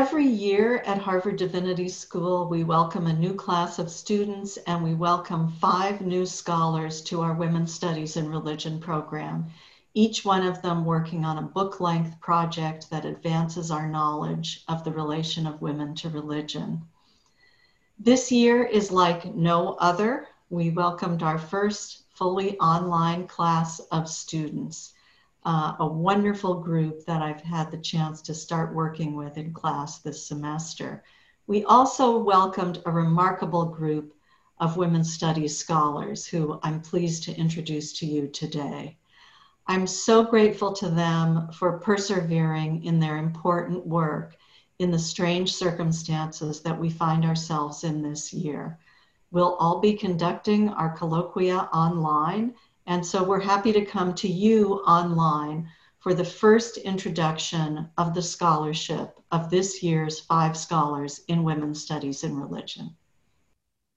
Every year at Harvard Divinity School, we welcome a new class of students and we welcome five new scholars to our Women's Studies in Religion program, each one of them working on a book length project that advances our knowledge of the relation of women to religion. This year is like no other. We welcomed our first fully online class of students uh, a wonderful group that I've had the chance to start working with in class this semester. We also welcomed a remarkable group of women's studies scholars who I'm pleased to introduce to you today. I'm so grateful to them for persevering in their important work in the strange circumstances that we find ourselves in this year. We'll all be conducting our colloquia online and so we're happy to come to you online for the first introduction of the scholarship of this year's five scholars in women's studies and religion.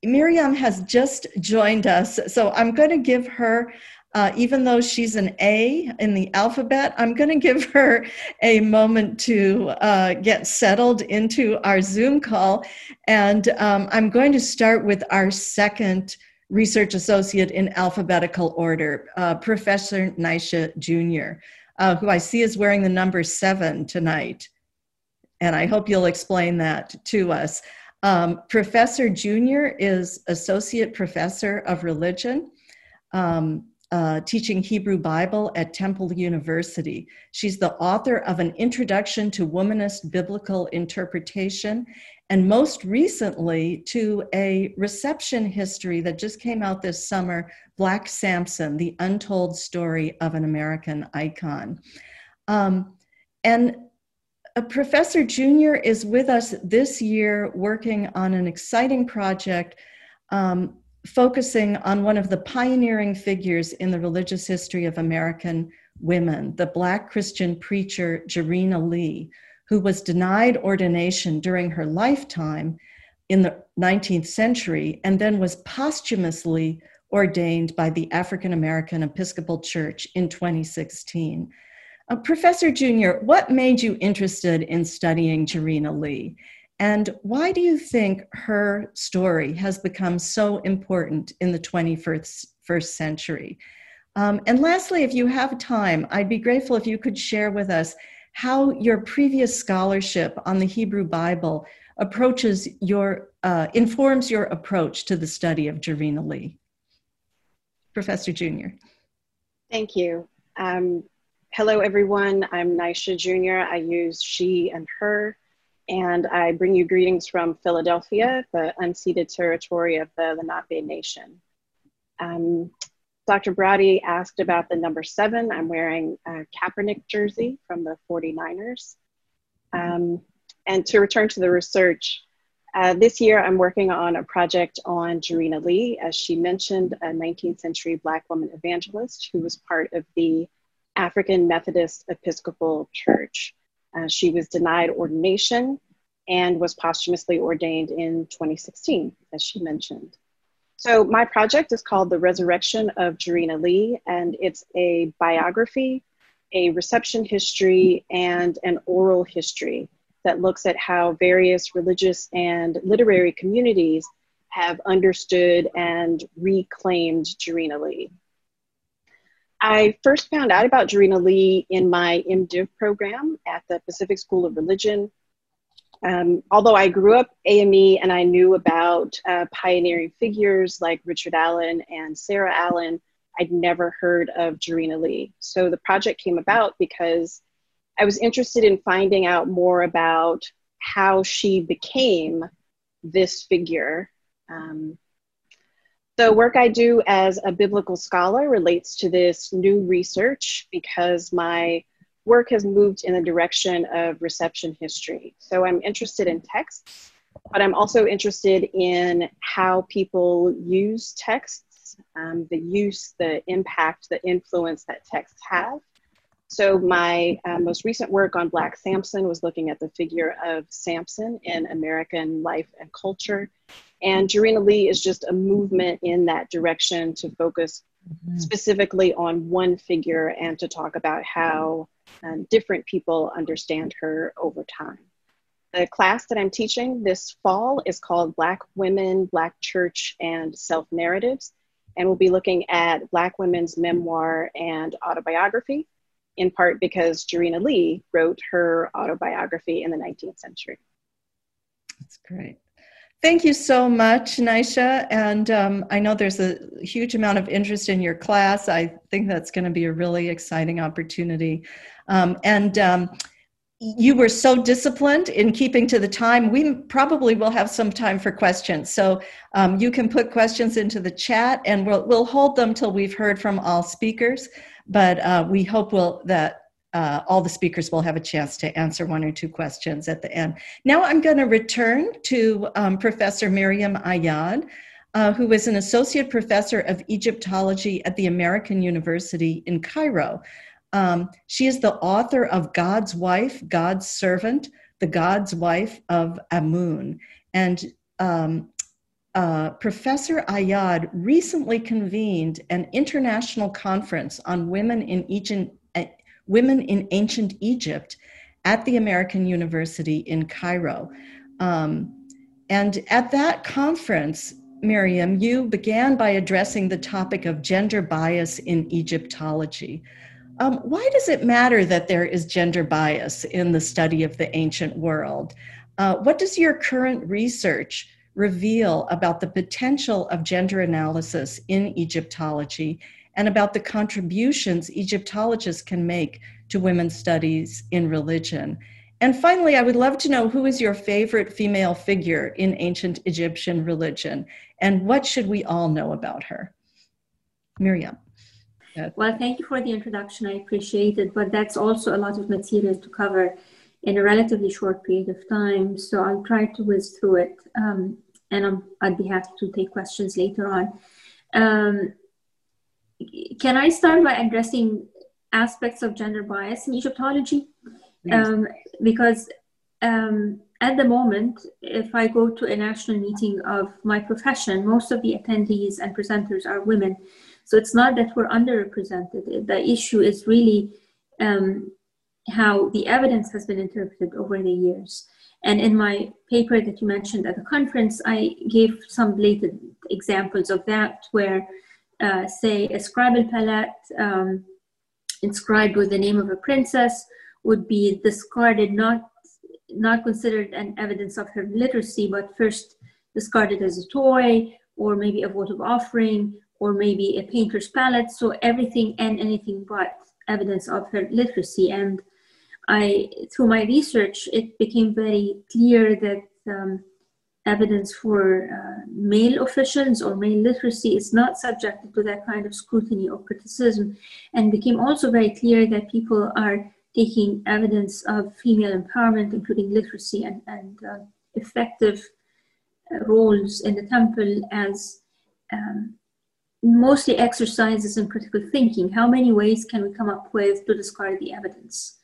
Mariam has just joined us, so I'm going to give her, uh, even though she's an A in the alphabet, I'm going to give her a moment to uh, get settled into our Zoom call. And um, I'm going to start with our second research associate in alphabetical order, uh, Professor Nyasha Junior, uh, who I see is wearing the number seven tonight. And I hope you'll explain that to us. Um, professor Junior is Associate Professor of Religion, um, uh, teaching Hebrew Bible at Temple University. She's the author of an Introduction to Womanist Biblical Interpretation and most recently to a reception history that just came out this summer Black Samson, the untold story of an American icon. Um, and a Professor Junior is with us this year working on an exciting project um, focusing on one of the pioneering figures in the religious history of American women, the Black Christian preacher Jarena Lee, who was denied ordination during her lifetime in the 19th century and then was posthumously ordained by the African American Episcopal Church in 2016. Uh, Professor Junior, what made you interested in studying Jarena Lee? And why do you think her story has become so important in the 21st first century? Um, and lastly, if you have time, I'd be grateful if you could share with us how your previous scholarship on the Hebrew Bible approaches your, uh, informs your approach to the study of Jarena Lee. Professor Junior. Thank you. Um, hello, everyone. I'm Nyasha Junior. I use she and her, and I bring you greetings from Philadelphia, the unceded territory of the Lenape Nation. Um, Dr. Braude asked about the number seven. I'm wearing a Kaepernick jersey from the 49ers. Um, and to return to the research, uh, this year I'm working on a project on Jarena Lee, as she mentioned, a 19th century Black woman evangelist who was part of the African Methodist Episcopal Church. Uh, she was denied ordination and was posthumously ordained in 2016, as she mentioned. So my project is called The Resurrection of Jarena Lee, and it's a biography, a reception history, and an oral history that looks at how various religious and literary communities have understood and reclaimed Jarena Lee. I first found out about Jarena Lee in my MDiv program at the Pacific School of Religion um, although I grew up AME and I knew about uh, pioneering figures like Richard Allen and Sarah Allen, I'd never heard of Jarena Lee. So the project came about because I was interested in finding out more about how she became this figure. Um, the work I do as a biblical scholar relates to this new research because my work has moved in the direction of reception history. So I'm interested in texts, but I'm also interested in how people use texts, um, the use, the impact, the influence that texts have. So my uh, most recent work on Black Samson was looking at the figure of Samson in American life and culture. And Jarena Lee is just a movement in that direction to focus mm-hmm. specifically on one figure and to talk about how um, different people understand her over time. the class that I'm teaching this fall is called Black Women, Black Church, and Self Narratives. And we'll be looking at Black women's memoir and autobiography, in part because Jarena Lee wrote her autobiography in the 19th century. That's great. Thank you so much, Nyasha. And um, I know there's a huge amount of interest in your class. I think that's going to be a really exciting opportunity. Um, and um, you were so disciplined in keeping to the time. We probably will have some time for questions. So um, you can put questions into the chat and we'll, we'll hold them till we've heard from all speakers. But uh, we hope we'll, that uh, all the speakers will have a chance to answer one or two questions at the end. Now I'm going to return to um, Professor Mariam Ayad, uh, who is an associate professor of Egyptology at the American University in Cairo. Um, she is the author of God's Wife, God's Servant, the God's Wife of Amun. And um, uh, Professor Ayad recently convened an international conference on women in, Egypt women in ancient Egypt at the American University in Cairo. Um, and at that conference, Mariam, you began by addressing the topic of gender bias in Egyptology. Um, why does it matter that there is gender bias in the study of the ancient world? Uh, what does your current research reveal about the potential of gender analysis in Egyptology and about the contributions Egyptologists can make to women's studies in religion? And finally, I would love to know who is your favorite female figure in ancient Egyptian religion and what should we all know about her? Mariam. Well, thank you for the introduction. I appreciate it, but that's also a lot of material to cover in a relatively short period of time. So I'll try to whiz through it, um, and i would be happy to take questions later on. Um, can I start by addressing aspects of gender bias in Egyptology? Um, because um, at the moment, if I go to a national meeting of my profession, most of the attendees and presenters are women. So it's not that we're underrepresented. The issue is really um, how the evidence has been interpreted over the years. And in my paper that you mentioned at the conference, I gave some blatant examples of that, where, uh, say, a scribal palette um, inscribed with the name of a princess would be discarded, not not considered an evidence of her literacy, but first discarded as a toy or maybe a votive offering or maybe a painter's palette. So everything and anything but evidence of her literacy. And I, through my research, it became very clear that um, evidence for uh, male officials or male literacy is not subjected to that kind of scrutiny or criticism, and became also very clear that people are taking evidence of female empowerment, including literacy and, and uh, effective uh, roles in the temple, as um, mostly exercises in critical thinking. How many ways can we come up with to discard the evidence?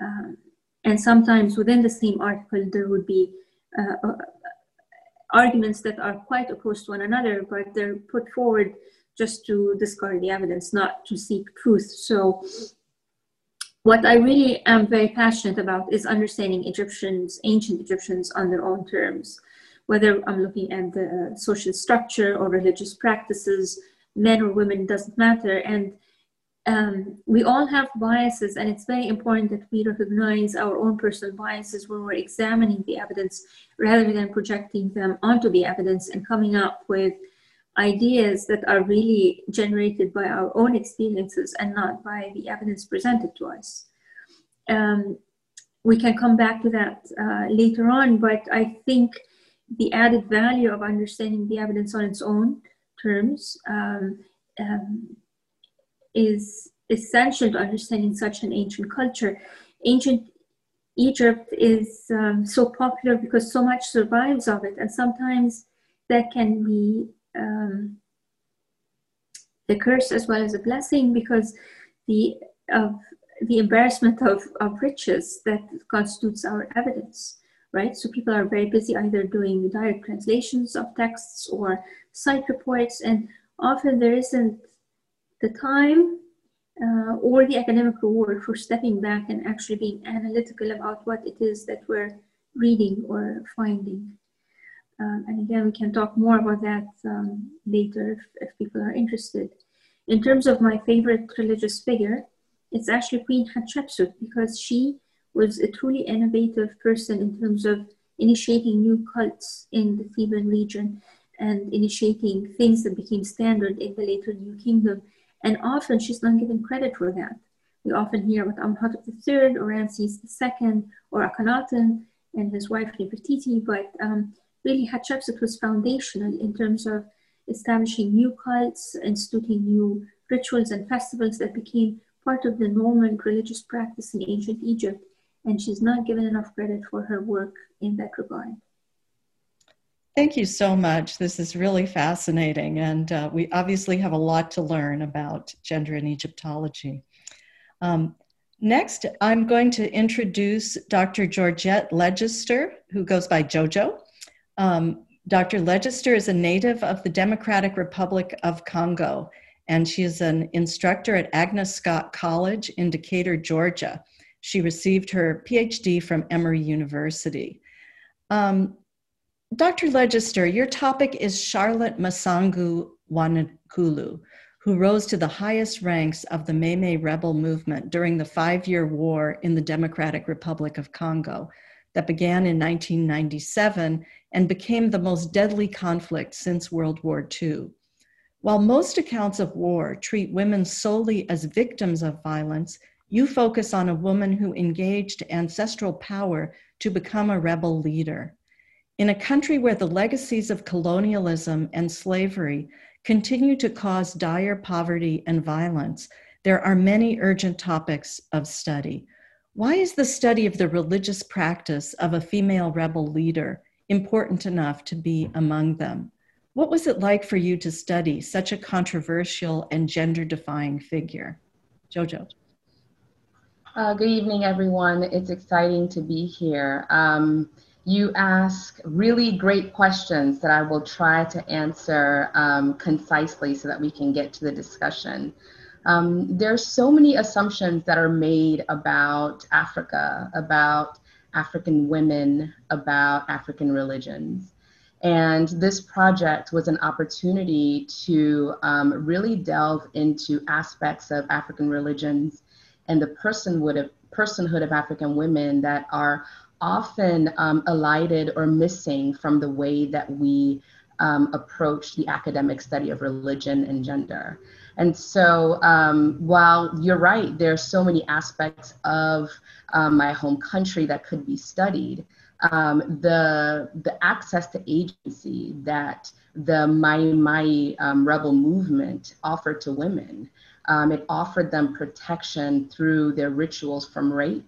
Um, and sometimes within the same article, there would be uh, uh, arguments that are quite opposed to one another, but they're put forward just to discard the evidence, not to seek truth. So, what I really am very passionate about is understanding Egyptians, ancient Egyptians, on their own terms. Whether I'm looking at the social structure or religious practices, men or women doesn't matter and um, we all have biases and it's very important that we recognize our own personal biases when we're examining the evidence rather than projecting them onto the evidence and coming up with ideas that are really generated by our own experiences and not by the evidence presented to us. Um, we can come back to that uh, later on but i think the added value of understanding the evidence on its own terms um, um, is essential to understanding such an ancient culture. Ancient Egypt is um, so popular because so much survives of it, and sometimes that can be um, the curse as well as a blessing because the of the embarrassment of, of riches that constitutes our evidence right? So people are very busy either doing direct translations of texts or site reports, and often there isn't the time uh, or the academic reward for stepping back and actually being analytical about what it is that we're reading or finding. Um, and again, we can talk more about that um, later if, if, people are interested. In terms of my favorite religious figure, it's actually Queen Hatshepsut because she was a truly innovative person in terms of initiating new cults in the Theban region and initiating things that became standard in the later New Kingdom. And often she's not given credit for that. We often hear about Amenhotep III or Ramses II or Akhenaten and his wife Nefertiti, but um, really Hatshepsut was foundational in terms of establishing new cults, instituting new rituals and festivals that became part of the normal religious practice in ancient Egypt. And she's not given enough credit for her work in that regard. Thank you so much. This is really fascinating. And uh, we obviously have a lot to learn about gender in Egyptology. Um, next, I'm going to introduce Dr. Georgette Ledgister, who goes by JoJo. Um, Dr. Ledgister is a native of the Democratic Republic of Congo, and she is an instructor at Agnes Scott College in Decatur, Georgia. She received her PhD from Emory University. Um, Dr. Ledgister, your topic is Charlotte Masangu Wanakulu, who rose to the highest ranks of the Mai rebel movement during the five year war in the Democratic Republic of Congo that began in 1997 and became the most deadly conflict since World War II. While most accounts of war treat women solely as victims of violence, you focus on a woman who engaged ancestral power to become a rebel leader. In a country where the legacies of colonialism and slavery continue to cause dire poverty and violence, there are many urgent topics of study. Why is the study of the religious practice of a female rebel leader important enough to be among them? What was it like for you to study such a controversial and gender defying figure? Jojo. Uh, good evening, everyone. It's exciting to be here. Um, you ask really great questions that I will try to answer um, concisely so that we can get to the discussion. Um, there's so many assumptions that are made about Africa, about African women, about African religions. And this project was an opportunity to um, really delve into aspects of African religions and the personhood of, personhood of African women that are often um, elided or missing from the way that we um, approach the academic study of religion and gender. And so, um, while you're right, there are so many aspects of um, my home country that could be studied. Um, the the access to agency that the Mai Mai um, rebel movement offered to women, um, it offered them protection through their rituals from rape.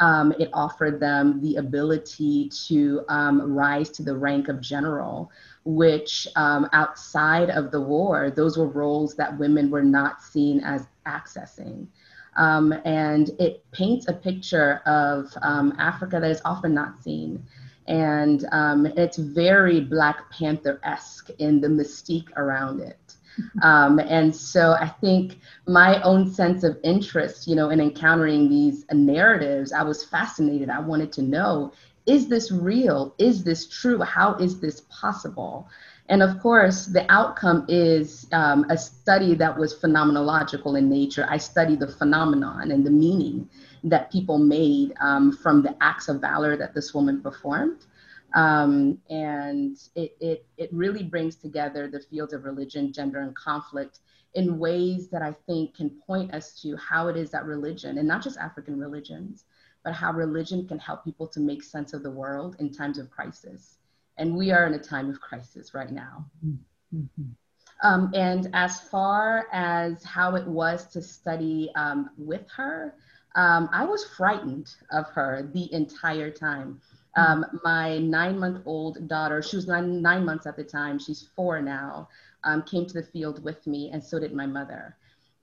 Um, it offered them the ability to um, rise to the rank of general, which um, outside of the war, those were roles that women were not seen as accessing. Um, and it paints a picture of um, Africa that is often not seen. And um, it's very Black Panther esque in the mystique around it. Um, and so I think my own sense of interest, you know, in encountering these narratives, I was fascinated. I wanted to know is this real? Is this true? How is this possible? And of course, the outcome is um, a study that was phenomenological in nature. I studied the phenomenon and the meaning that people made um, from the acts of valor that this woman performed. Um, and it, it, it really brings together the fields of religion, gender, and conflict in ways that I think can point us to how it is that religion, and not just African religions, but how religion can help people to make sense of the world in times of crisis. And we are in a time of crisis right now. Mm-hmm. Um, and as far as how it was to study um, with her, um, I was frightened of her the entire time. Um, my nine month old daughter, she was nine, nine months at the time, she's four now, um, came to the field with me, and so did my mother.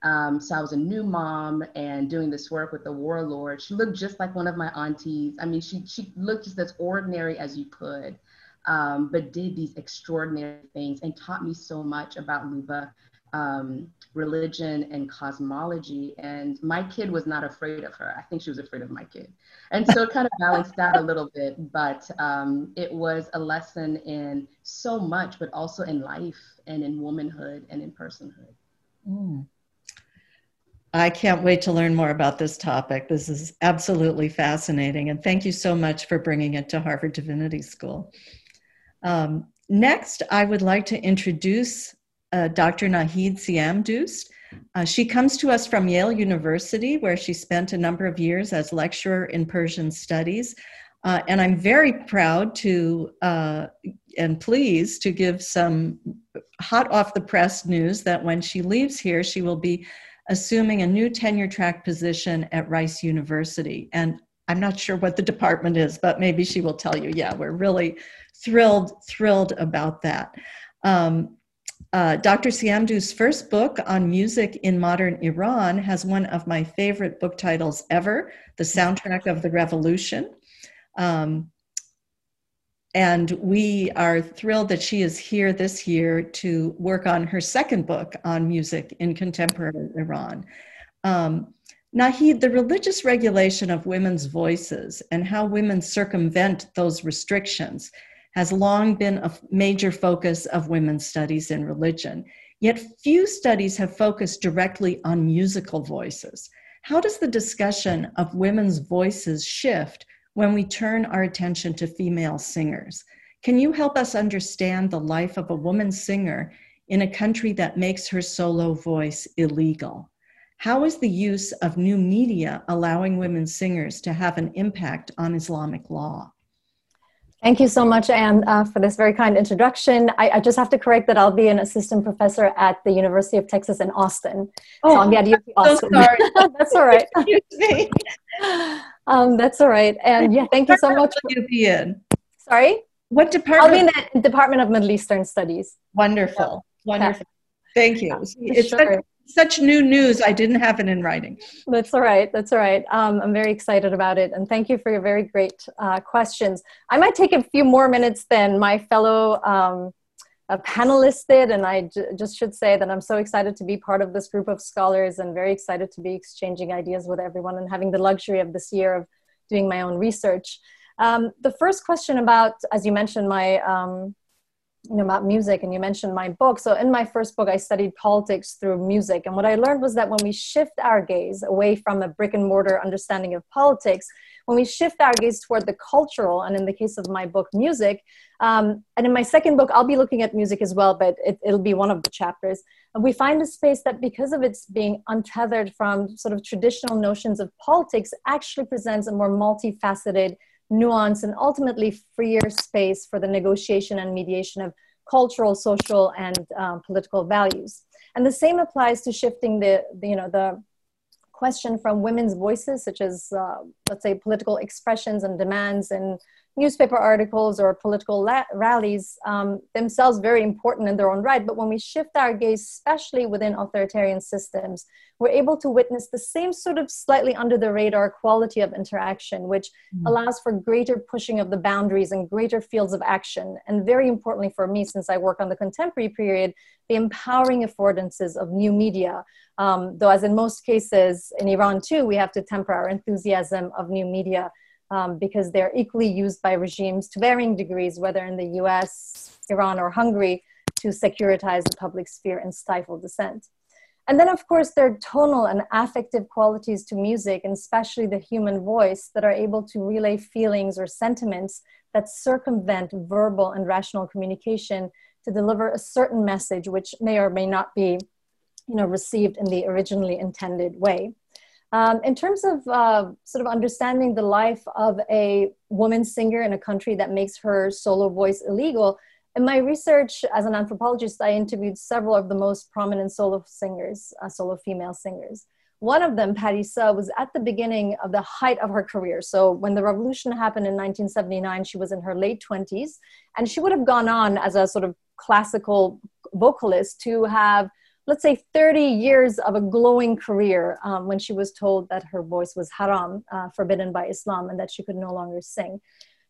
Um, so I was a new mom and doing this work with the warlord. She looked just like one of my aunties. I mean, she, she looked just as ordinary as you could, um, but did these extraordinary things and taught me so much about Luba, um, religion and cosmology. And my kid was not afraid of her. I think she was afraid of my kid. And so it kind of balanced out a little bit, but um, it was a lesson in so much, but also in life and in womanhood and in personhood. Mm. I can't wait to learn more about this topic. This is absolutely fascinating. And thank you so much for bringing it to Harvard Divinity School. Um, next, I would like to introduce uh, Dr. Nahid Siam Uh, she comes to us from Yale University, where she spent a number of years as lecturer in Persian studies. Uh, and I'm very proud to uh, and pleased to give some hot off the press news that when she leaves here, she will be assuming a new tenure track position at Rice University. And I'm not sure what the department is, but maybe she will tell you. Yeah, we're really thrilled, thrilled about that. Um, uh, Dr. Siamdoust's first book on music in modern Iran has one of my favorite book titles ever, The Soundtrack of the Revolution. Um, and we are thrilled that she is here this year to work on her second book on music in contemporary Iran. Um, Nahid, the religious regulation of women's voices and how women circumvent those restrictions has long been a major focus of women's studies in religion. Yet few studies have focused directly on musical voices. How does the discussion of women's voices shift when we turn our attention to female singers. Can you help us understand the life of a woman singer in a country that makes her solo voice illegal? How is the use of new media allowing women singers to have an impact on Islamic law? Thank you so much, Ann, uh, for this very kind introduction. I, I, just have to correct that I'll be an assistant professor at the University of Texas in Austin. Oh, so I'll be at UT Austin. So sorry. That's all right. Excuse me. um, that's all right. And yeah, thank you so much. Will you be in? Sorry? What department? I'll be in the Department of Middle Eastern Studies. Wonderful. Wonderful. Thank you. Yeah, it's sure. Such, new news. I didn't have it in writing. That's all right. That's all right. Um, I'm very excited about it. And thank you for your very great uh, questions. I might take a few more minutes than my fellow um, a panelist did. And I j- just should say that I'm so excited to be part of this group of scholars and very excited to be exchanging ideas with everyone and having the luxury of this year of doing my own research. Um, the first question about, as you mentioned, my um, you know about music and you mentioned my book. So in my first book i studied politics through music. And what i learned was that when we shift our gaze away from a brick and mortar understanding of politics when we shift our gaze toward the cultural and in the case of my book music um, and in my second book i'll be looking at music as well but it, it'll be one of the chapters and we find a space that because of its being untethered from sort of traditional notions of politics actually presents a more multifaceted nuance and ultimately freer space for the negotiation and mediation of cultural, social, and um, political values. And the same applies to shifting the, the, you know, the question from women's voices, such as, uh, let's say, political expressions and demands and newspaper articles or political la- rallies um, themselves very important in their own right. But when we shift our gaze especially within authoritarian systems we're able to witness the same sort of slightly under the radar quality of interaction which mm-hmm. allows for greater pushing of the boundaries and greater fields of action. And very importantly for me since i work on the contemporary period the empowering affordances of new media. Um, though as in most cases in iran too we have to temper our enthusiasm of new media um, because they're equally used by regimes to varying degrees, whether in the US, Iran, or Hungary, to securitize the public sphere and stifle dissent. And then, of course, there are tonal and affective qualities to music, and especially the human voice, that are able to relay feelings or sentiments that circumvent verbal and rational communication to deliver a certain message, which may or may not be you know, received in the originally intended way. Um, in terms of uh, sort of understanding the life of a woman singer in a country that makes her solo voice illegal, in my research as an anthropologist, I interviewed several of the most prominent solo singers, uh, solo female singers. One of them, Parisa, was at the beginning of the height of her career. So when the revolution happened in 1979, she was in her late 20s, and she would have gone on as a sort of classical vocalist to have let's say 30 years of a glowing career um, when she was told that her voice was haram, uh, forbidden by Islam, and that she could no longer sing.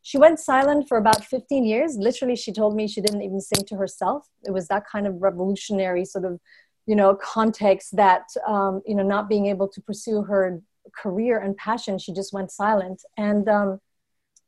She went silent for about 15 years. Literally, she told me she didn't even sing to herself. It was that kind of revolutionary sort of you know, context that, um, you know, not being able to pursue her career and passion, she just went silent. And um,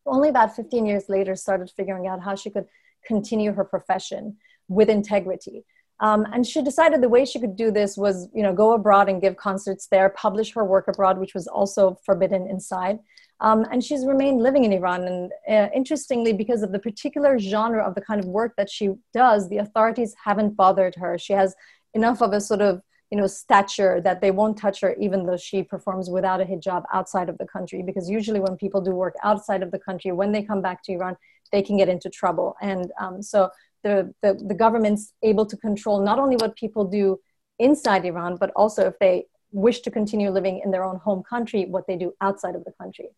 only about 15 years later started figuring out how she could continue her profession with integrity. Um, and she decided the way she could do this was, you know, go abroad and give concerts there, publish her work abroad, which was also forbidden inside. Um, and she's remained living in Iran. And uh, interestingly, because of the particular genre of the kind of work that she does, the authorities haven't bothered her. She has enough of a sort of you know stature that they won't touch her even though she performs without a hijab outside of the country because usually when people do work outside of the country when they come back to iran they can get into trouble and um, so the, the, the government's able to control not only what people do inside Iran, but also if they wish to continue living in their own home country, what they do outside of the country.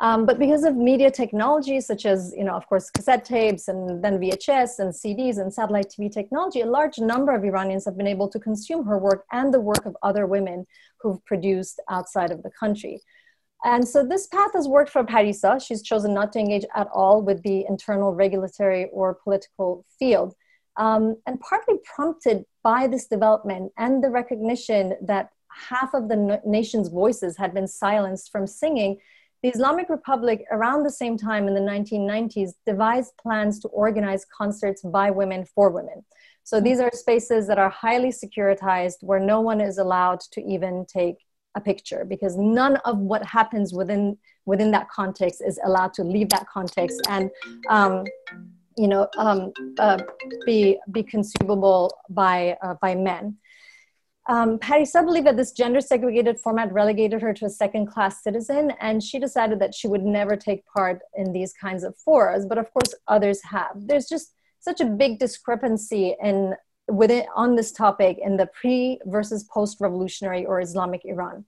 Um, but because of media technology, such as, you know, of course, cassette tapes and then VHS and CDs and satellite TV technology, a large number of Iranians have been able to consume her work and the work of other women who've produced outside of the country. And so this path has worked for Parisa. She's chosen not to engage at all with the internal regulatory or political field. Um, and partly prompted by this development and the recognition that half of the nation's voices had been silenced from singing, the Islamic Republic, around the same time in the 1990s, devised plans to organize concerts by women for women. So these are spaces that are highly securitized where no one is allowed to even take a picture because none of what happens within within that context is allowed to leave that context and um, you know um, uh, be be consumable by uh, by men. Um, Patty Parisa believed that this gender segregated format relegated her to a second class citizen, and she decided that she would never take part in these kinds of forums. But of course, others have. There's just such a big discrepancy in within on this topic in the pre versus post revolutionary or Islamic Iran.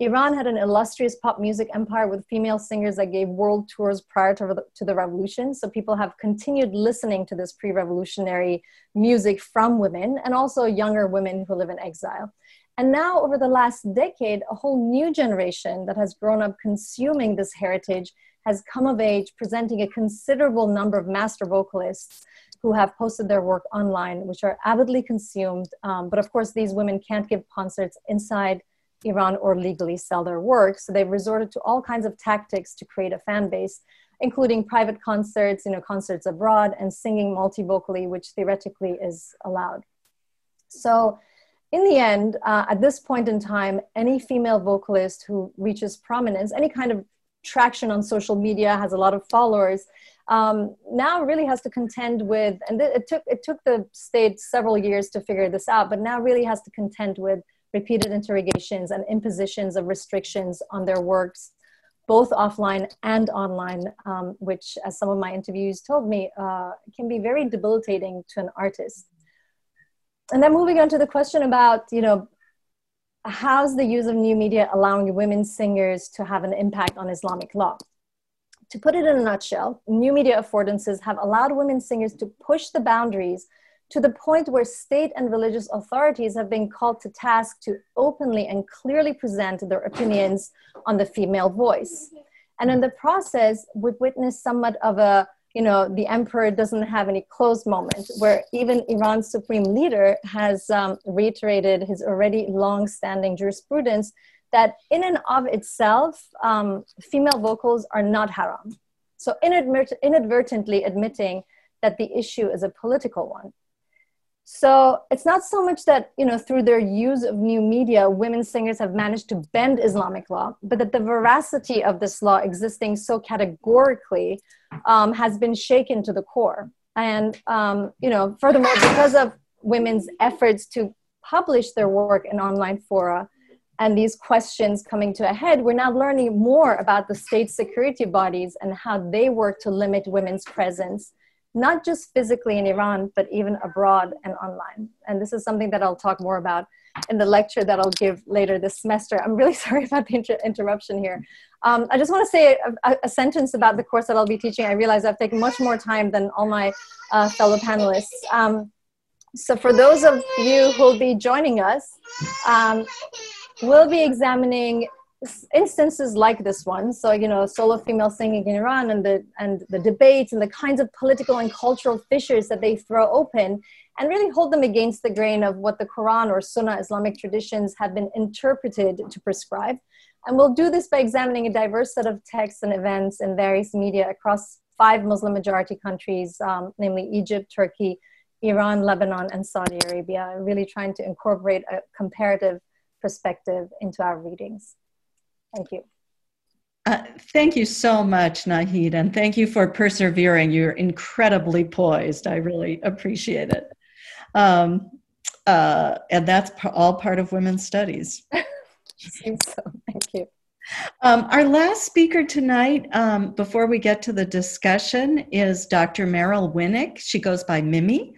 Iran had an illustrious pop music empire with female singers that gave world tours prior to to the revolution. So people have continued listening to this pre revolutionary music from women and also younger women who live in exile. And now, over the last decade, a whole new generation that has grown up consuming this heritage has come of age, presenting a considerable number of master vocalists who have posted their work online, which are avidly consumed. Um, but of course, these women can't give concerts inside Iran or legally sell their work. So they've resorted to all kinds of tactics to create a fan base, including private concerts, you know, concerts abroad, and singing multivocally, which theoretically is allowed. So in the end, uh, at this point in time, any female vocalist who reaches prominence, any kind of traction on social media, has a lot of followers, um, now really has to contend with, and it took it took the state several years to figure this out, but now really has to contend with repeated interrogations and impositions of restrictions on their works, both offline and online, um, which, as some of my interviews told me, uh, can be very debilitating to an artist. And then moving on to the question about, you know, how's the use of new media allowing women singers to have an impact on Islamic law? To put it in a nutshell, new media affordances have allowed women singers to push the boundaries to the point where state and religious authorities have been called to task to openly and clearly present their opinions on the female voice. And in the process, we've witnessed somewhat of a, you know, the emperor doesn't have any closed moment, where even Iran's supreme leader has um, reiterated his already long standing jurisprudence that in and of itself, um, female vocals are not haram. So inadvertently admitting that the issue is a political one. So it's not so much that, you know, through their use of new media, women singers have managed to bend Islamic law, but that the veracity of this law existing so categorically um, has been shaken to the core. And, um, you know, furthermore, because of women's efforts to publish their work in online fora, and these questions coming to a head, we're now learning more about the state security bodies and how they work to limit women's presence, not just physically in Iran, but even abroad and online. And this is something that I'll talk more about in the lecture that I'll give later this semester. I'm really sorry about the inter- interruption here. Um, I just want to say a, a, sentence about the course that I'll be teaching. I realize I've taken much more time than all my uh, fellow panelists. Um, so for those of you who'll be joining us, um, we'll be examining instances like this one so you know solo female singing in iran and the and the debates and the kinds of political and cultural fissures that they throw open and really hold them against the grain of what the Quran or Sunnah Islamic traditions have been interpreted to prescribe. And we'll do this by examining a diverse set of texts and events in various media across five Muslim majority countries, um, namely Egypt, Turkey, Iran, Lebanon, and Saudi Arabia, really trying to incorporate a comparative perspective into our readings. Thank you. Uh, thank you so much, Nahid, and thank you for persevering. You're incredibly poised. I really appreciate it. Um, uh, and that's all part of women's studies. Seems so. Thank you. Um, our last speaker tonight, um, before we get to the discussion, is Dr. Meryl Winick. She goes by Mimi.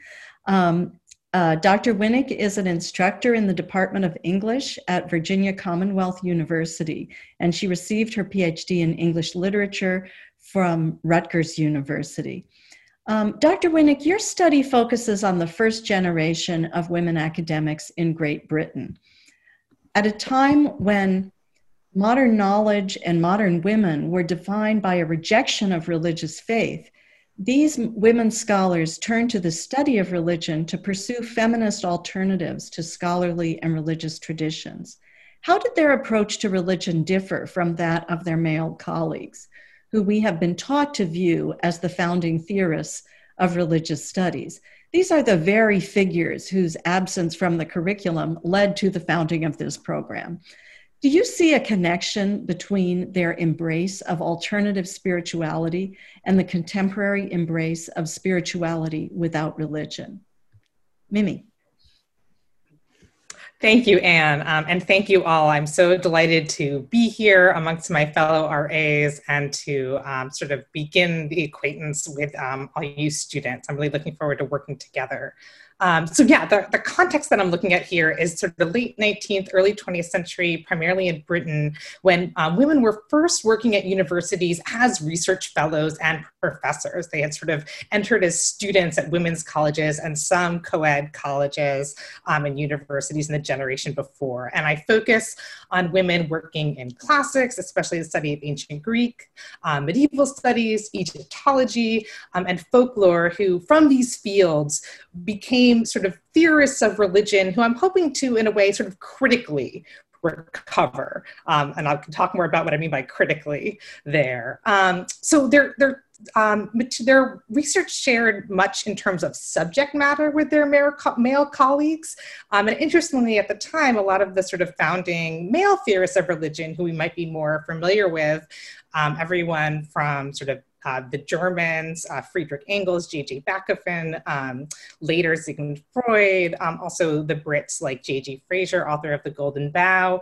Um, uh, Dr. Winick is an instructor in the Department of English at Virginia Commonwealth University, and she received her PhD in English literature from Rutgers University. Um, Dr. Winick, your study focuses on the first generation of women academics in Great Britain. At a time when modern knowledge and modern women were defined by a rejection of religious faith, these women scholars turned to the study of religion to pursue feminist alternatives to scholarly and religious traditions. How did their approach to religion differ from that of their male colleagues, who we have been taught to view as the founding theorists of religious studies? These are the very figures whose absence from the curriculum led to the founding of this program. Do you see a connection between their embrace of alternative spirituality and the contemporary embrace of spirituality without religion? Mimi. Thank you, Ann, um, and thank you all. I'm so delighted to be here amongst my fellow RAs and to um, sort of begin the acquaintance with um, all you students. I'm really looking forward to working together. Um, so yeah, the, the context that I'm looking at here is sort of the late 19th, early 20th century, primarily in Britain, when um, women were first working at universities as research fellows and professors. They had sort of entered as students at women's colleges and some co-ed colleges um, and universities in the generation before. And I focus on women working in classics, especially the study of ancient Greek, um, medieval studies, Egyptology, um, and folklore, who from these fields became sort of theorists of religion who I'm hoping to, in a way, sort of critically recover. Um, and I'll talk more about what I mean by critically there. Um, so their, their, um, their research shared much in terms of subject matter with their male, male colleagues. Um, and interestingly, at the time, a lot of the sort of founding male theorists of religion who we might be more familiar with, um, everyone from sort of uh, the Germans, uh, Friedrich Engels, J.J. Bachofen, um, later Sigmund Freud, um, also the Brits like J.G. Frazer, author of The Golden Bough.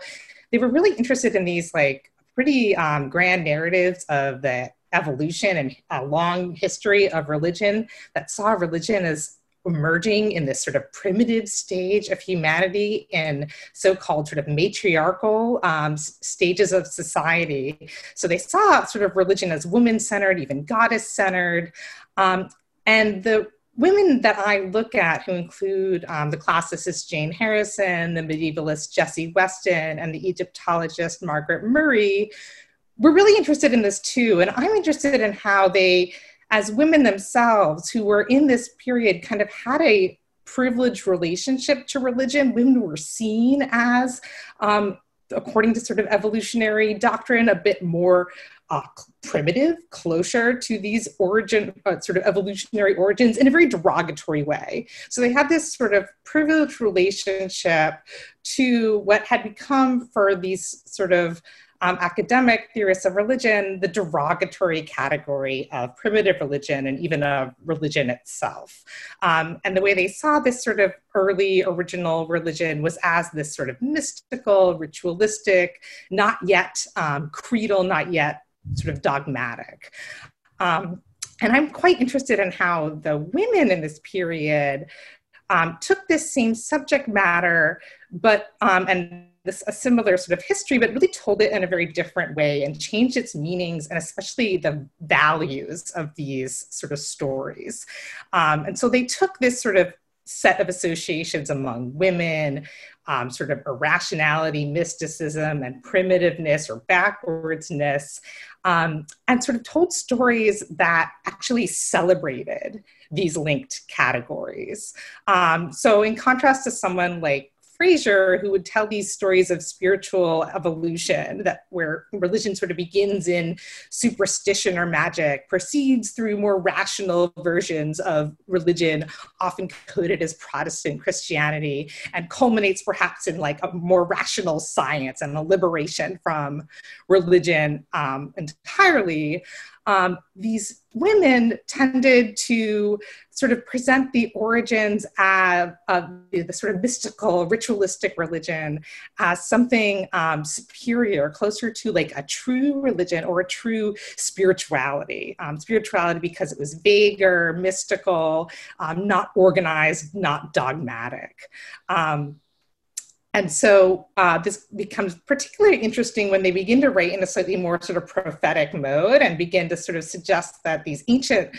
They were really interested in these like pretty um, grand narratives of the evolution and a long history of religion that saw religion as emerging in this sort of primitive stage of humanity in so-called sort of matriarchal um, stages of society. So they saw sort of religion as woman-centered, even goddess-centered. Um, and the women that I look at, who include um, the classicist Jane Harrison, the medievalist Jessie Weston, and the Egyptologist Margaret Murray, were really interested in this too. And I'm interested in how they as women themselves who were in this period kind of had a privileged relationship to religion. Women were seen as, um, according to sort of evolutionary doctrine, a bit more uh, primitive, closer to these origin, uh, sort of evolutionary origins in a very derogatory way. So they had this sort of privileged relationship to what had become for these sort of um, academic theorists of religion the derogatory category of primitive religion and even of religion itself. Um, and the way they saw this sort of early original religion was as this sort of mystical, ritualistic, not yet um, creedal, not yet sort of dogmatic. Um, and I'm quite interested in how the women in this period um, took this same subject matter, but um, and this a similar sort of history, but really told it in a very different way and changed its meanings and especially the values of these sort of stories. Um, and so they took this sort of set of associations among women, um, sort of irrationality, mysticism, and primitiveness or backwardsness, um, and sort of told stories that actually celebrated these linked categories. Um, so, in contrast to someone like Frazer, who would tell these stories of spiritual evolution, that where religion sort of begins in superstition or magic, proceeds through more rational versions of religion, often coded as Protestant Christianity, and culminates perhaps in like a more rational science and a liberation from religion um, entirely um, these women tended to sort of present the origins of, of the sort of mystical, ritualistic religion as something um, superior, closer to like a true religion or a true spirituality. Um, spirituality because it was vaguer, mystical, um, not organized, not dogmatic. And so uh, this becomes particularly interesting when they begin to write in a slightly more sort of prophetic mode and begin to sort of suggest that these ancient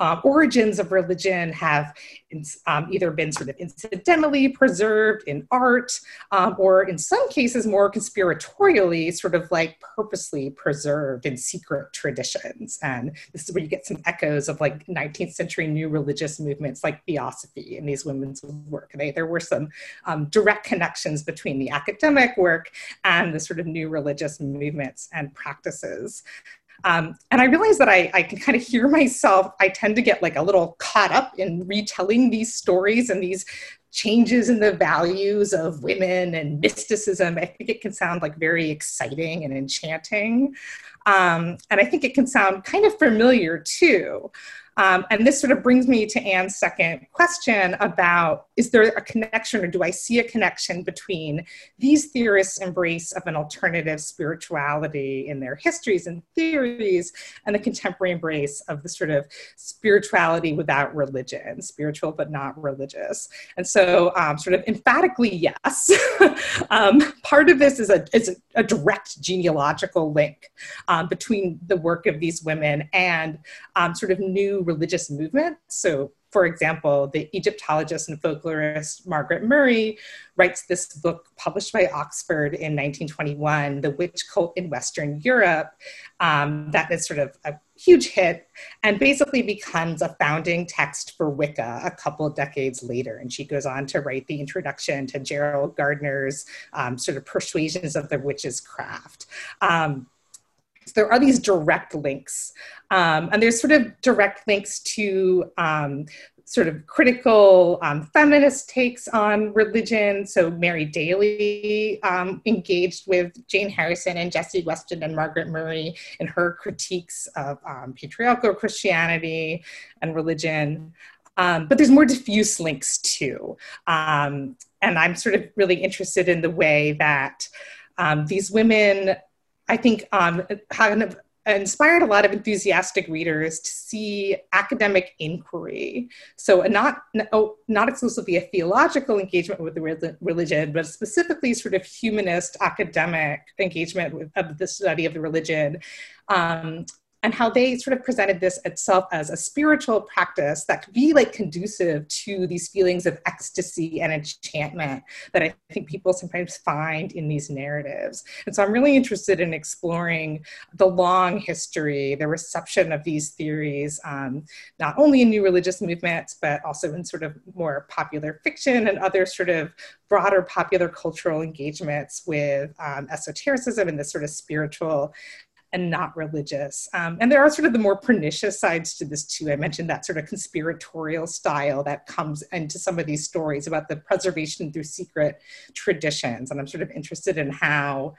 um, origins of religion have um, either been sort of incidentally preserved in art um, or in some cases more conspiratorially sort of like purposely preserved in secret traditions. And this is where you get some echoes of like 19th century new religious movements like theosophy in these women's work. They, there were some um, direct connections between the academic work and the sort of new religious movements and practices um, and I realize that I, I can kind of hear myself. I tend to get like a little caught up in retelling these stories and these changes in the values of women and mysticism. I think it can sound like very exciting and enchanting. Um, and I think it can sound kind of familiar too. Um, and this sort of brings me to Ann's second question about is there a connection or do I see a connection between these theorists' embrace of an alternative spirituality in their histories and theories and the contemporary embrace of the sort of spirituality without religion, spiritual but not religious? And so, um, sort of emphatically, yes. um, part of this is a, is a, a direct genealogical link um, between the work of these women and um, sort of new religious movements. So, for example, the Egyptologist and folklorist Margaret Murray writes this book published by Oxford in 1921, The Witch Cult in Western Europe, um, that is sort of a huge hit and basically becomes a founding text for Wicca a couple decades later. And she goes on to write the introduction to Gerald Gardner's um, sort of persuasions of the witch's craft. Um, so there are these direct links. Um, and there's sort of direct links to um, sort of critical um, feminist takes on religion. So Mary Daly um, engaged with Jane Harrison and Jessie Weston and Margaret Murray in her critiques of um, patriarchal Christianity and religion. Um, but there's more diffuse links too. Um, and I'm sort of really interested in the way that um, these women I think um, of inspired a lot of enthusiastic readers to see academic inquiry. So not, oh, not exclusively a theological engagement with the religion, but specifically sort of humanist academic engagement with, of the study of the religion. Um, and how they sort of presented this itself as a spiritual practice that could be like conducive to these feelings of ecstasy and enchantment that I think people sometimes find in these narratives. And so I'm really interested in exploring the long history, the reception of these theories, um, not only in new religious movements, but also in sort of more popular fiction and other sort of broader popular cultural engagements with um, esotericism and this sort of spiritual and not religious. Um, and there are sort of the more pernicious sides to this too. I mentioned that sort of conspiratorial style that comes into some of these stories about the preservation through secret traditions. And I'm sort of interested in how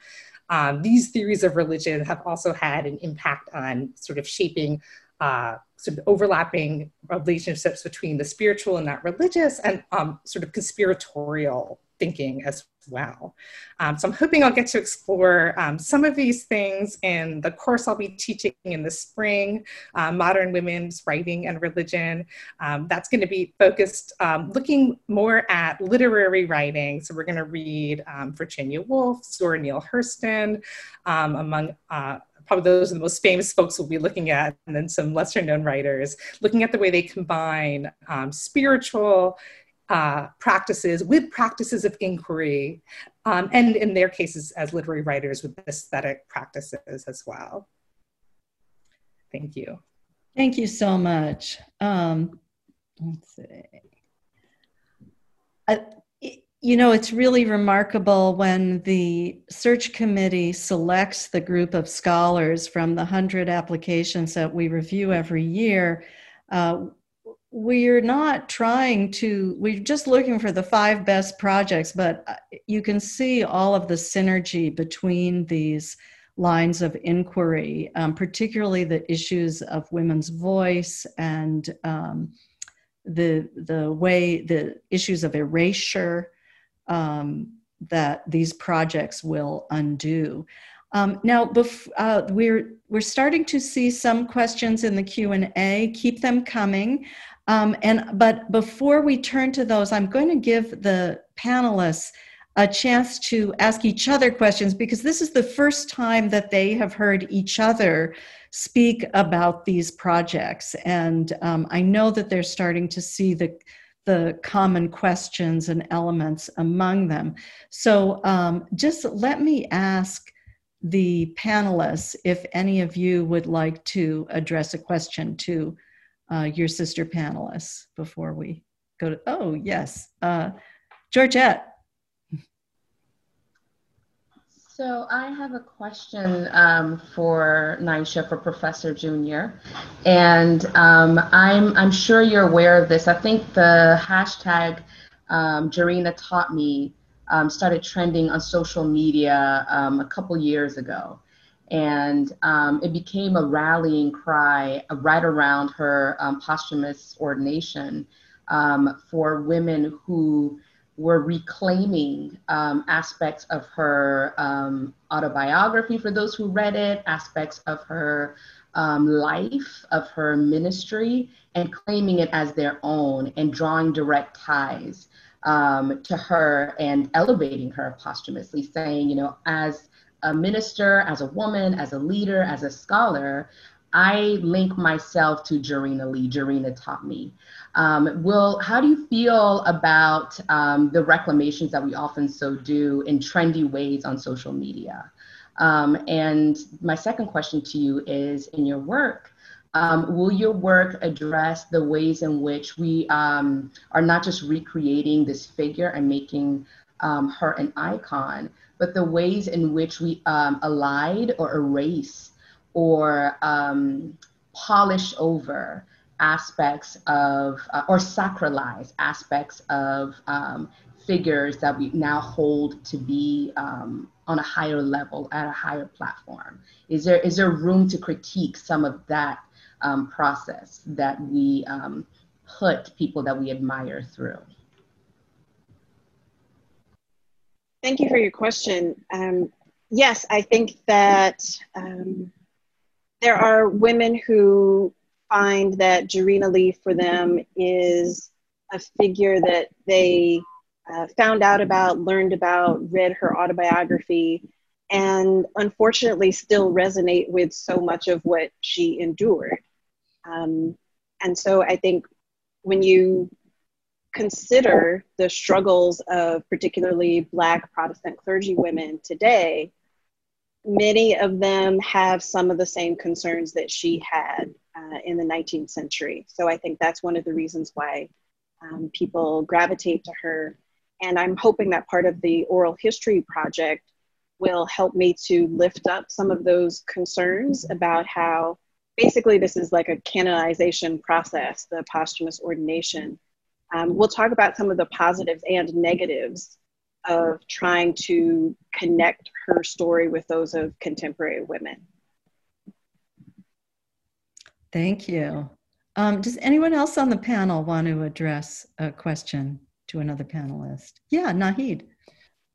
um, these theories of religion have also had an impact on sort of shaping uh, sort of overlapping relationships between the spiritual and not religious and um, sort of conspiratorial thinking as well. Um, so I'm hoping I'll get to explore um, some of these things in the course I'll be teaching in the spring, uh, Modern Women's Writing and Religion. Um, that's going to be focused um, looking more at literary writing. So we're going to read um, Virginia Woolf, Zora Neale Hurston, um, among uh, probably those are the most famous folks we'll be looking at, and then some lesser known writers, looking at the way they combine um, spiritual uh, practices with practices of inquiry, um, and in their cases as literary writers with aesthetic practices as well. Thank you. Thank you so much. Um, let's see. I, you know, it's really remarkable when the search committee selects the group of scholars from the 100 applications that we review every year. Uh, we're not trying to, we're just looking for the five best projects, but uh, you can see all of the synergy between these lines of inquiry, um, particularly the issues of women's voice and um, the, the way, the issues of erasure um, that these projects will undo. Um, now, bef- uh, we're we're starting to see some questions in the Q and A. Keep them coming. Um, and but before we turn to those, I'm going to give the panelists a chance to ask each other questions because this is the first time that they have heard each other speak about these projects, and um, I know that they're starting to see the the common questions and elements among them. So um, just let me ask the panelists if any of you would like to address a question to uh, your sister panelists before we go to, oh, yes. Uh, Georgette. So I have a question um, for Nyasha, for Professor Junior, and um, I'm I'm sure you're aware of this. I think the hashtag um, Jarena taught me um, started trending on social media um, a couple years ago, and um, it became a rallying cry right around her posthumous ordination for women who were reclaiming um, aspects of her um, autobiography for those who read it, aspects of her um, life, of her ministry, and claiming it as their own and drawing direct ties um, to her and elevating her posthumously, saying, you know, as a minister, as a woman, as a leader, as a scholar, I link myself to Jarena Lee. Jarena taught me. Um, Will, how do you feel about um, the reclamations that we often so do in trendy ways on social media? Um, and my second question to you is in your work, um, will your work address the ways in which we um, are not just recreating this figure and making um, her an icon, but the ways in which we allied or erase or polish over aspects of, uh, or sacralize aspects of um, figures that we now hold to be um, on a higher level, at a higher platform? Is there, is there room to critique some of that um, process that we um, put people that we admire through? Thank you for your question. Um, yes, I think that um, there are women who find that Jarena Lee for them is a figure that they uh, found out about, learned about, read her autobiography, and unfortunately still resonate with so much of what she endured. Um, and so I think when you consider the struggles of particularly Black Protestant clergy women today, many of them have some of the same concerns that she had uh, in the 19th century. So I think that's one of the reasons why um, people gravitate to her. And I'm hoping that part of the oral history project will help me to lift up some of those concerns about how basically this is like a canonization process, the posthumous ordination. Um, we'll talk about some of the positives and negatives of trying to connect her story with those of contemporary women. Thank you. Um, does anyone else on the panel want to address a question to another panelist? Yeah, Nahid.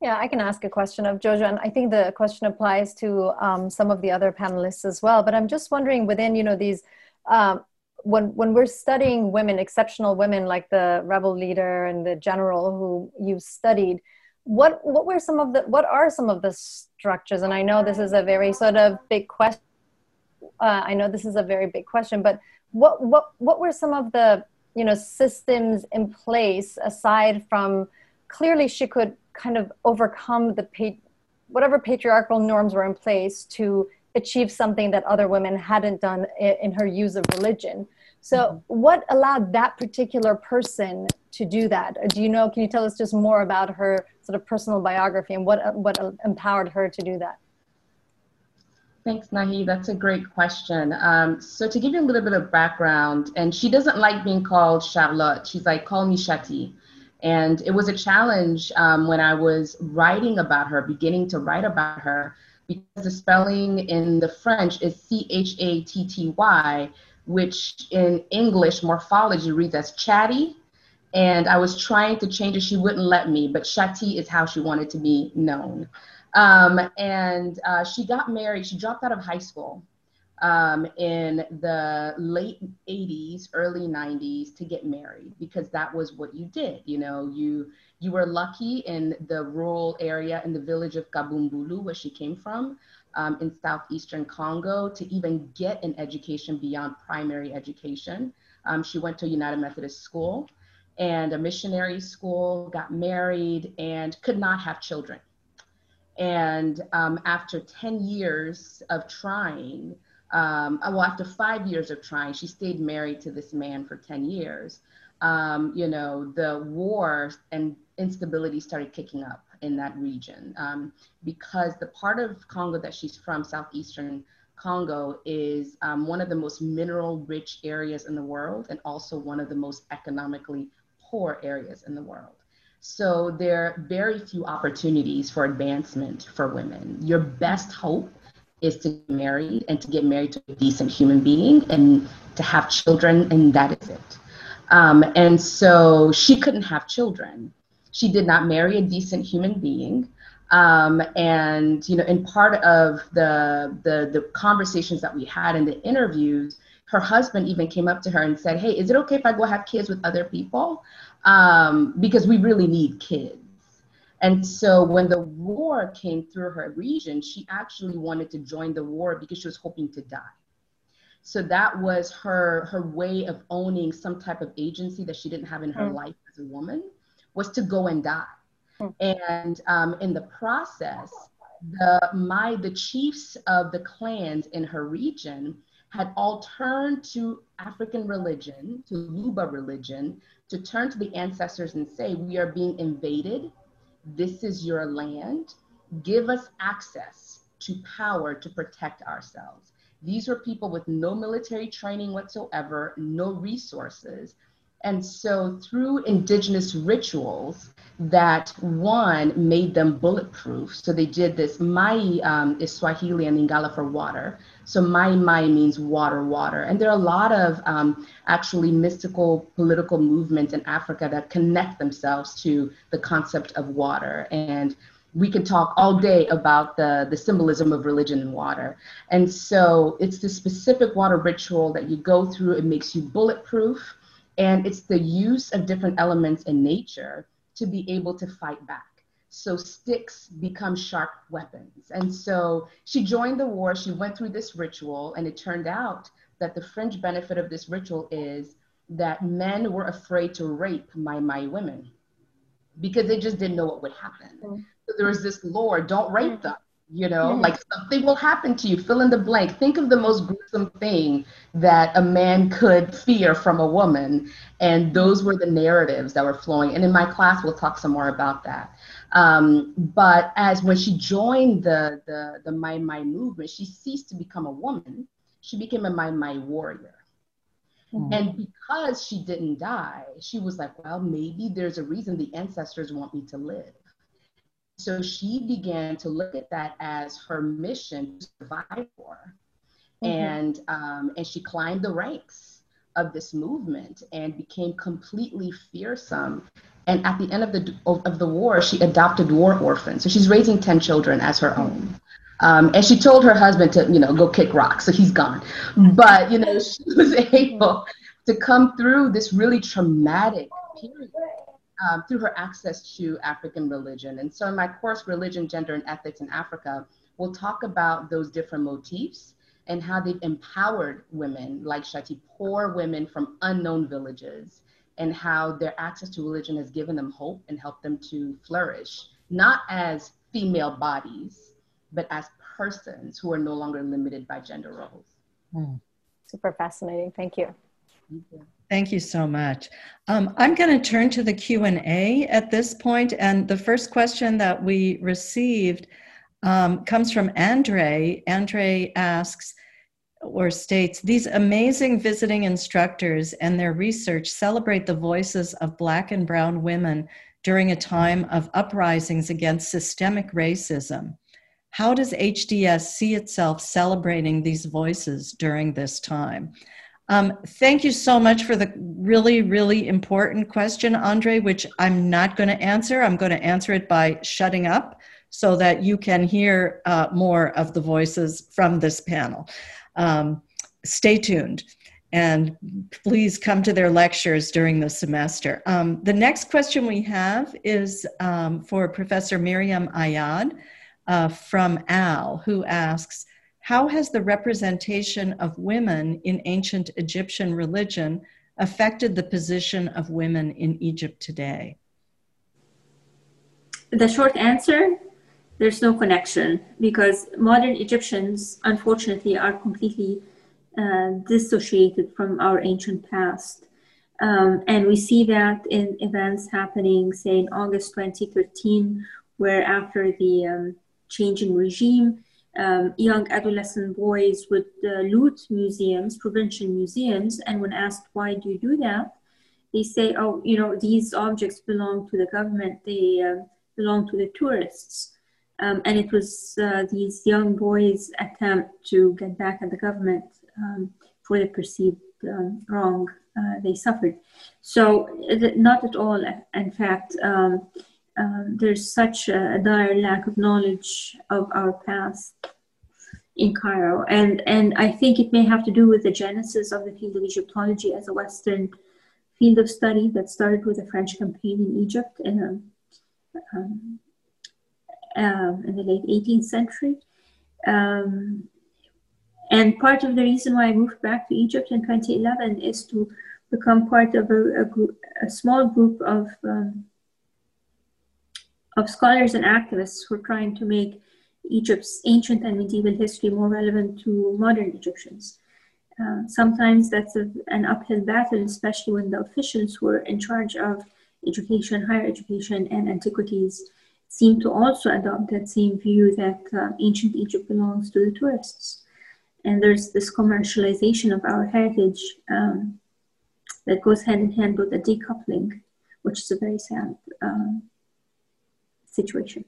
Yeah, I can ask a question of Jojo, and I think the question applies to um, some of the other panelists as well. But I'm just wondering, within you know these, um, when when we're studying women, exceptional women like the rebel leader and the general who you've studied, what what were some of the what are some of the structures? And I know this is a very sort of big question uh, I know this is a very big question, but what what what were some of the you know systems in place aside from clearly she could kind of overcome the whatever patriarchal norms were in place to achieve something that other women hadn't done in, in her use of religion. So, mm-hmm. what allowed that particular person to do that? Do you know? Can you tell us just more about her sort of personal biography and what what empowered her to do that? Thanks, Nahi. That's a great question. Um, so to give you a little bit of background, and she doesn't like being called Charlotte. She's like, call me Shati. And it was a challenge um, when I was writing about her, beginning to write about her, because the spelling in the French is C H A T T Y, which in English morphology reads as chatty. And I was trying to change it, she wouldn't let me, but Shati is how she wanted to be known. Um, and uh, she got married, she dropped out of high school um, in the late 80s, early 90s to get married because that was what you did. You know, you you were lucky in the rural area in the village of Kabumbulu, where she came from, um, in southeastern Congo, to even get an education beyond primary education. Um, she went to United Methodist school and a missionary school, got married, and could not have children. And um, after 10 years of trying, um, well, after five years of trying, she stayed married to this man for 10 years. Um, you know, the war and instability started kicking up in that region um, because the part of Congo that she's from, southeastern Congo, is um, one of the most mineral rich areas in the world and also one of the most economically poor areas in the world. So there are very few opportunities for advancement for women. Your best hope is to get married and to get married to a decent human being and to have children, and that is it. Um, and so she couldn't have children. She did not marry a decent human being. Um, and you know, in part of the, the the conversations that we had in the interviews, her husband even came up to her and said, "Hey, is it okay if I go have kids with other people? Um, because we really need kids." And so when the war came through her region, she actually wanted to join the war because she was hoping to die. So that was her her way of owning some type of agency that she didn't have in her mm. life as a woman, was to go and die. Mm. And um, in the process, the my the chiefs of the clans in her region had all turned to African religion, to Luba religion, to turn to the ancestors and say, we are being invaded this is your land. Give us access to power to protect ourselves. These were people with no military training whatsoever, no resources. And so, through indigenous rituals, that one made them bulletproof. So, they did this. Mai um, is Swahili and Lingala for water. So Mai Mai means water, water. And there are a lot of um, actually mystical political movements in Africa that connect themselves to the concept of water. And we can talk all day about the, the symbolism of religion and water. And so it's the specific water ritual that you go through, it makes you bulletproof. And it's the use of different elements in nature to be able to fight back. So sticks become sharp weapons. And so she joined the war, she went through this ritual, and it turned out that the fringe benefit of this ritual is that men were afraid to rape my my women because they just didn't know what would happen. Mm-hmm. So there was this lore don't rape mm. them you know mm-hmm. like something will happen to you. Fill in the blank. Think of the most gruesome thing that a man could fear from a woman and those were the narratives that were flowing. And in my class we'll talk some more about that. Um, but as when she joined the the the Mai Mai movement she ceased to become a woman. She became a Mai Mai warrior. Mm-hmm. and because she didn't die she was like well maybe there's a reason the ancestors want me to live so she began to look at that as her mission to survive for. Mm-hmm. And, um, and she climbed the ranks of this movement and became completely fearsome. And at the end of the, of the war, she adopted war orphans. So she's raising 10 children as her own. Um, and she told her husband to, you know, go kick rocks. So he's gone. But, you know, she was able to come through this really traumatic period um, through her access to African religion. And so in my course, Religion, Gender, and Ethics in Africa, we'll talk about those different motifs and how they've empowered women like Shati, poor women from unknown villages, and how their access to religion has given them hope and helped them to flourish, not as female bodies, but as persons who are no longer limited by gender roles. Mm. Super fascinating. Thank you. Thank you. Thank you so much. Um, I'm going to turn to the Q&A at this point, and the first question that we received um, comes from Andre. Andre asks or states, these amazing visiting instructors and their research celebrate the voices of Black and Brown women during a time of uprisings against systemic racism. How does HDS see itself celebrating these voices during this time? Um, thank you so much for the really, really important question, Andre, which I'm not going to answer. I'm going to answer it by shutting up so that you can hear uh, more of the voices from this panel. Um, stay tuned and please come to their lectures during the semester. Um, the next question we have is um, for Professor Mariam Ayad uh, from AL, who asks, how has the representation of women in ancient Egyptian religion affected the position of women in Egypt today? The short answer there's no connection because modern Egyptians, unfortunately, are completely uh, dissociated from our ancient past. Um, and we see that in events happening, say, in August 2013, where after the um, changing regime, um, young adolescent boys would uh, loot museums, provincial museums, and when asked why do you do that, they say, "Oh, you know, these objects belong to the government. They uh, belong to the tourists." Um, and it was uh, these young boys' attempt to get back at the government um, for the perceived um, wrong uh, they suffered. So, not at all. In fact, um, um, there's such a, dire lack of knowledge of our past in Cairo, and and I think it may have to do with the genesis of the field of Egyptology as a Western field of study that started with the French campaign in Egypt in, um, um, in the late 18th century. Um, and part of the reason why I moved back to Egypt in 2011 is to become part of a, a, group, a small group of um, of scholars and activists who are trying to make Egypt's ancient and medieval history more relevant to modern Egyptians. Uh, sometimes that's a, an uphill battle, especially when the officials who are in charge of education, higher education, and antiquities seem to also adopt that same view that uh, ancient Egypt belongs to the tourists. And there's this commercialization of our heritage um, that goes hand in hand with the decoupling, which is a very sad um, situation.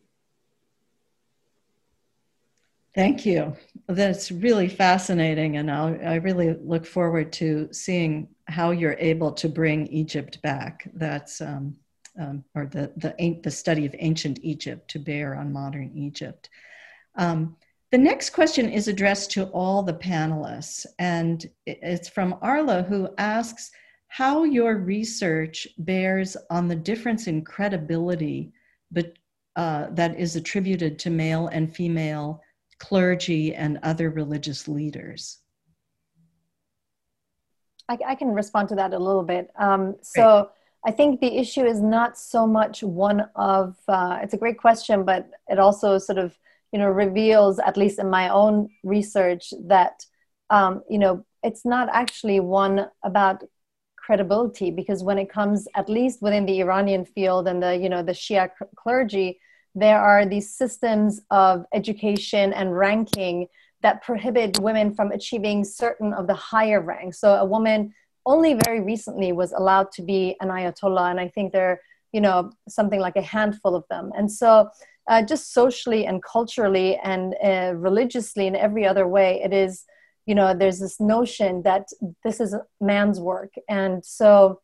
Thank you. That's really fascinating, and I'll, i really look forward to seeing how you're able to bring Egypt back. That's um, um, or the, the the study of ancient Egypt to bear on modern Egypt. Um, the next question is addressed to all the panelists, and it's from Arla, who asks how your research bears on the difference in credibility but uh, that is attributed to male and female clergy and other religious leaders? I, I can respond to that a little bit. Um, so I think the issue is not so much one of, uh, it's a great question, but it also sort of, you know, reveals, at least in my own research, that, um, you know, it's not actually one about credibility because when it comes at least within the iranian field and the you know the shia clergy there are these systems of education and ranking that prohibit women from achieving certain of the higher ranks. So a woman only very recently was allowed to be an ayatollah, and I think there are, you know, something like a handful of them. And so, uh, just socially and culturally and uh, religiously in every other way, it is, you know, there's this notion that this is man's work, and so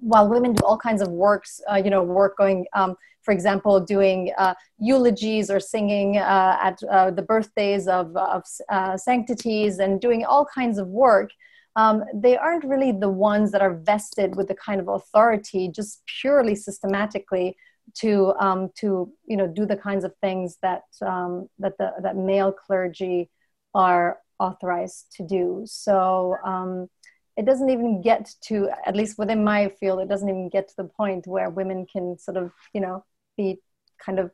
while women do all kinds of works, uh, you know, work going, um, for example, doing uh, eulogies or singing uh, at uh, the birthdays of, of uh, sanctities and doing all kinds of work, um, they aren't really the ones that are vested with the kind of authority, just purely systematically to um, to you know do the kinds of things that um, that the that male clergy are authorized to do. So um, it doesn't even get to at least within my field it doesn't even get to the point where women can sort of you know be kind of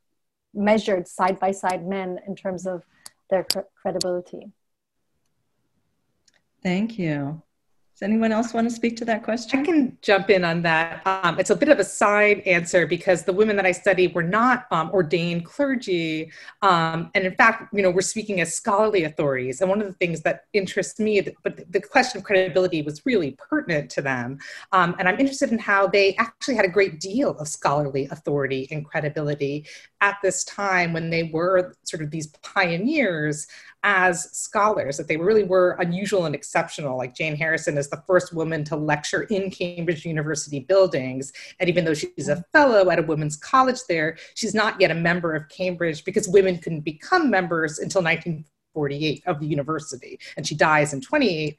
measured side by side men in terms of their cr- credibility thank you Does anyone else want to speak to that question? I can jump in on that. Um, it's a bit of a side answer because the women that I study were not um, ordained clergy. Um, and in fact, you know, we're speaking as scholarly authorities. And one of the things that interests me, but the question of credibility was really pertinent to them. Um, and I'm interested in how they actually had a great deal of scholarly authority and credibility at this time when they were sort of these pioneers as scholars, that they really were unusual and exceptional. Like Jane Harrison is the first woman to lecture in Cambridge University buildings. And even though she's a fellow at a women's college there, she's not yet a member of Cambridge because women couldn't become members until 1948 of the university. And she dies in 28.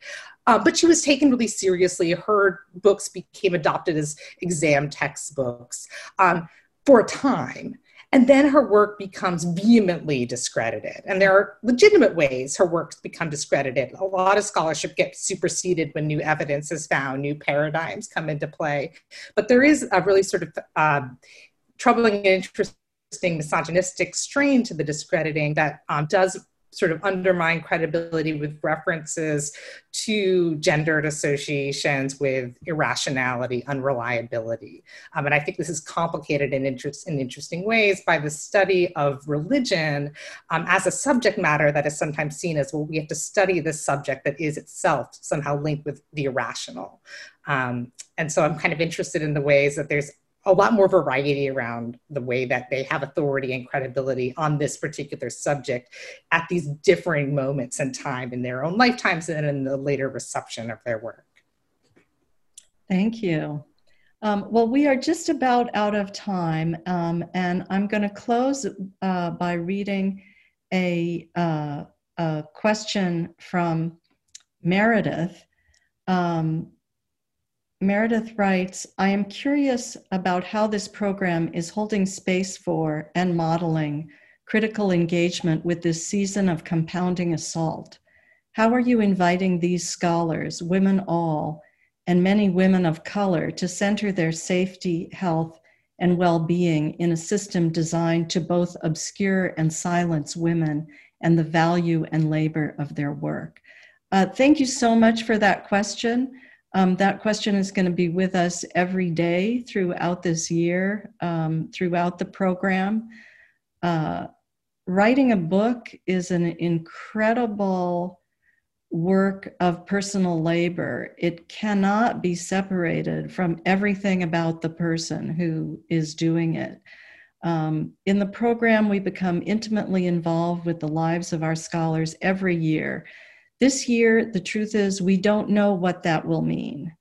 Uh, but she was taken really seriously. Her books became adopted as exam textbooks um, for a time. And then her work becomes vehemently discredited. And there are legitimate ways her works become discredited. A lot of scholarship gets superseded when new evidence is found, new paradigms come into play. But there is a really sort of um, troubling and interesting misogynistic strain to the discrediting that um, does sort of undermine credibility with references to gendered associations with irrationality, unreliability. Um, and I think this is complicated in, interest, in interesting ways by the study of religion um, as a subject matter that is sometimes seen as well, we have to study this subject that is itself somehow linked with the irrational. Um, and so I'm kind of interested in the ways that there's a lot more variety around the way that they have authority and credibility on this particular subject at these differing moments in time in their own lifetimes and in the later reception of their work. Thank you. Um, well, we are just about out of time, um, and I'm going to close uh, by reading a, uh, a, question from Meredith. Um, Meredith writes, I am curious about how this program is holding space for and modeling critical engagement with this season of compounding assault. How are you inviting these scholars, women all, and many women of color to center their safety, health, and well being in a system designed to both obscure and silence women and the value and labor of their work? Uh, thank you so much for that question. Um, that question is going to be with us every day throughout this year, um, throughout the program. Uh, writing a book is an incredible work of personal labor. It cannot be separated from everything about the person who is doing it. Um, in the program, we become intimately involved with the lives of our scholars every year this year, the truth is, we don't know what that will mean.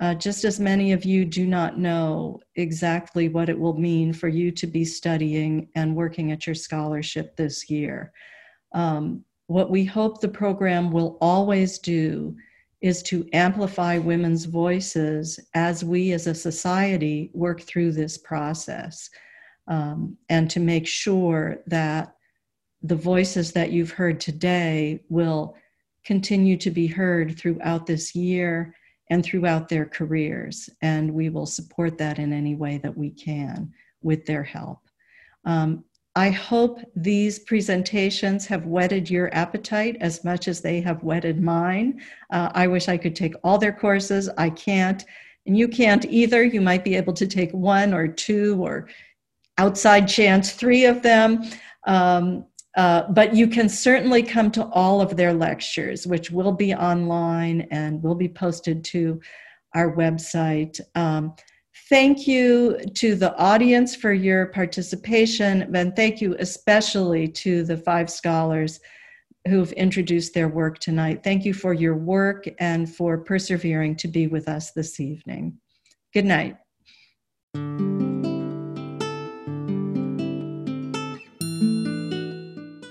Uh, just as many of you do not know exactly what it will mean for you to be studying and working at your scholarship this year. Um, what we hope the program will always do is to amplify women's voices as we as a society work through this process um, and to make sure that the voices that you've heard today will continue to be heard throughout this year and throughout their careers. And we will support that in any way that we can with their help. Um, I hope these presentations have whetted your appetite as much as they have whetted mine. Uh, I wish I could take all their courses. I can't, and you can't either. You might be able to take one or two or outside chance three of them. Um, uh, but you can certainly come to all of their lectures, which will be online and will be posted to our website. Um, thank you to the audience for your participation, and thank you especially to the five scholars who've introduced their work tonight. Thank you for your work and for persevering to be with us this evening. Good night.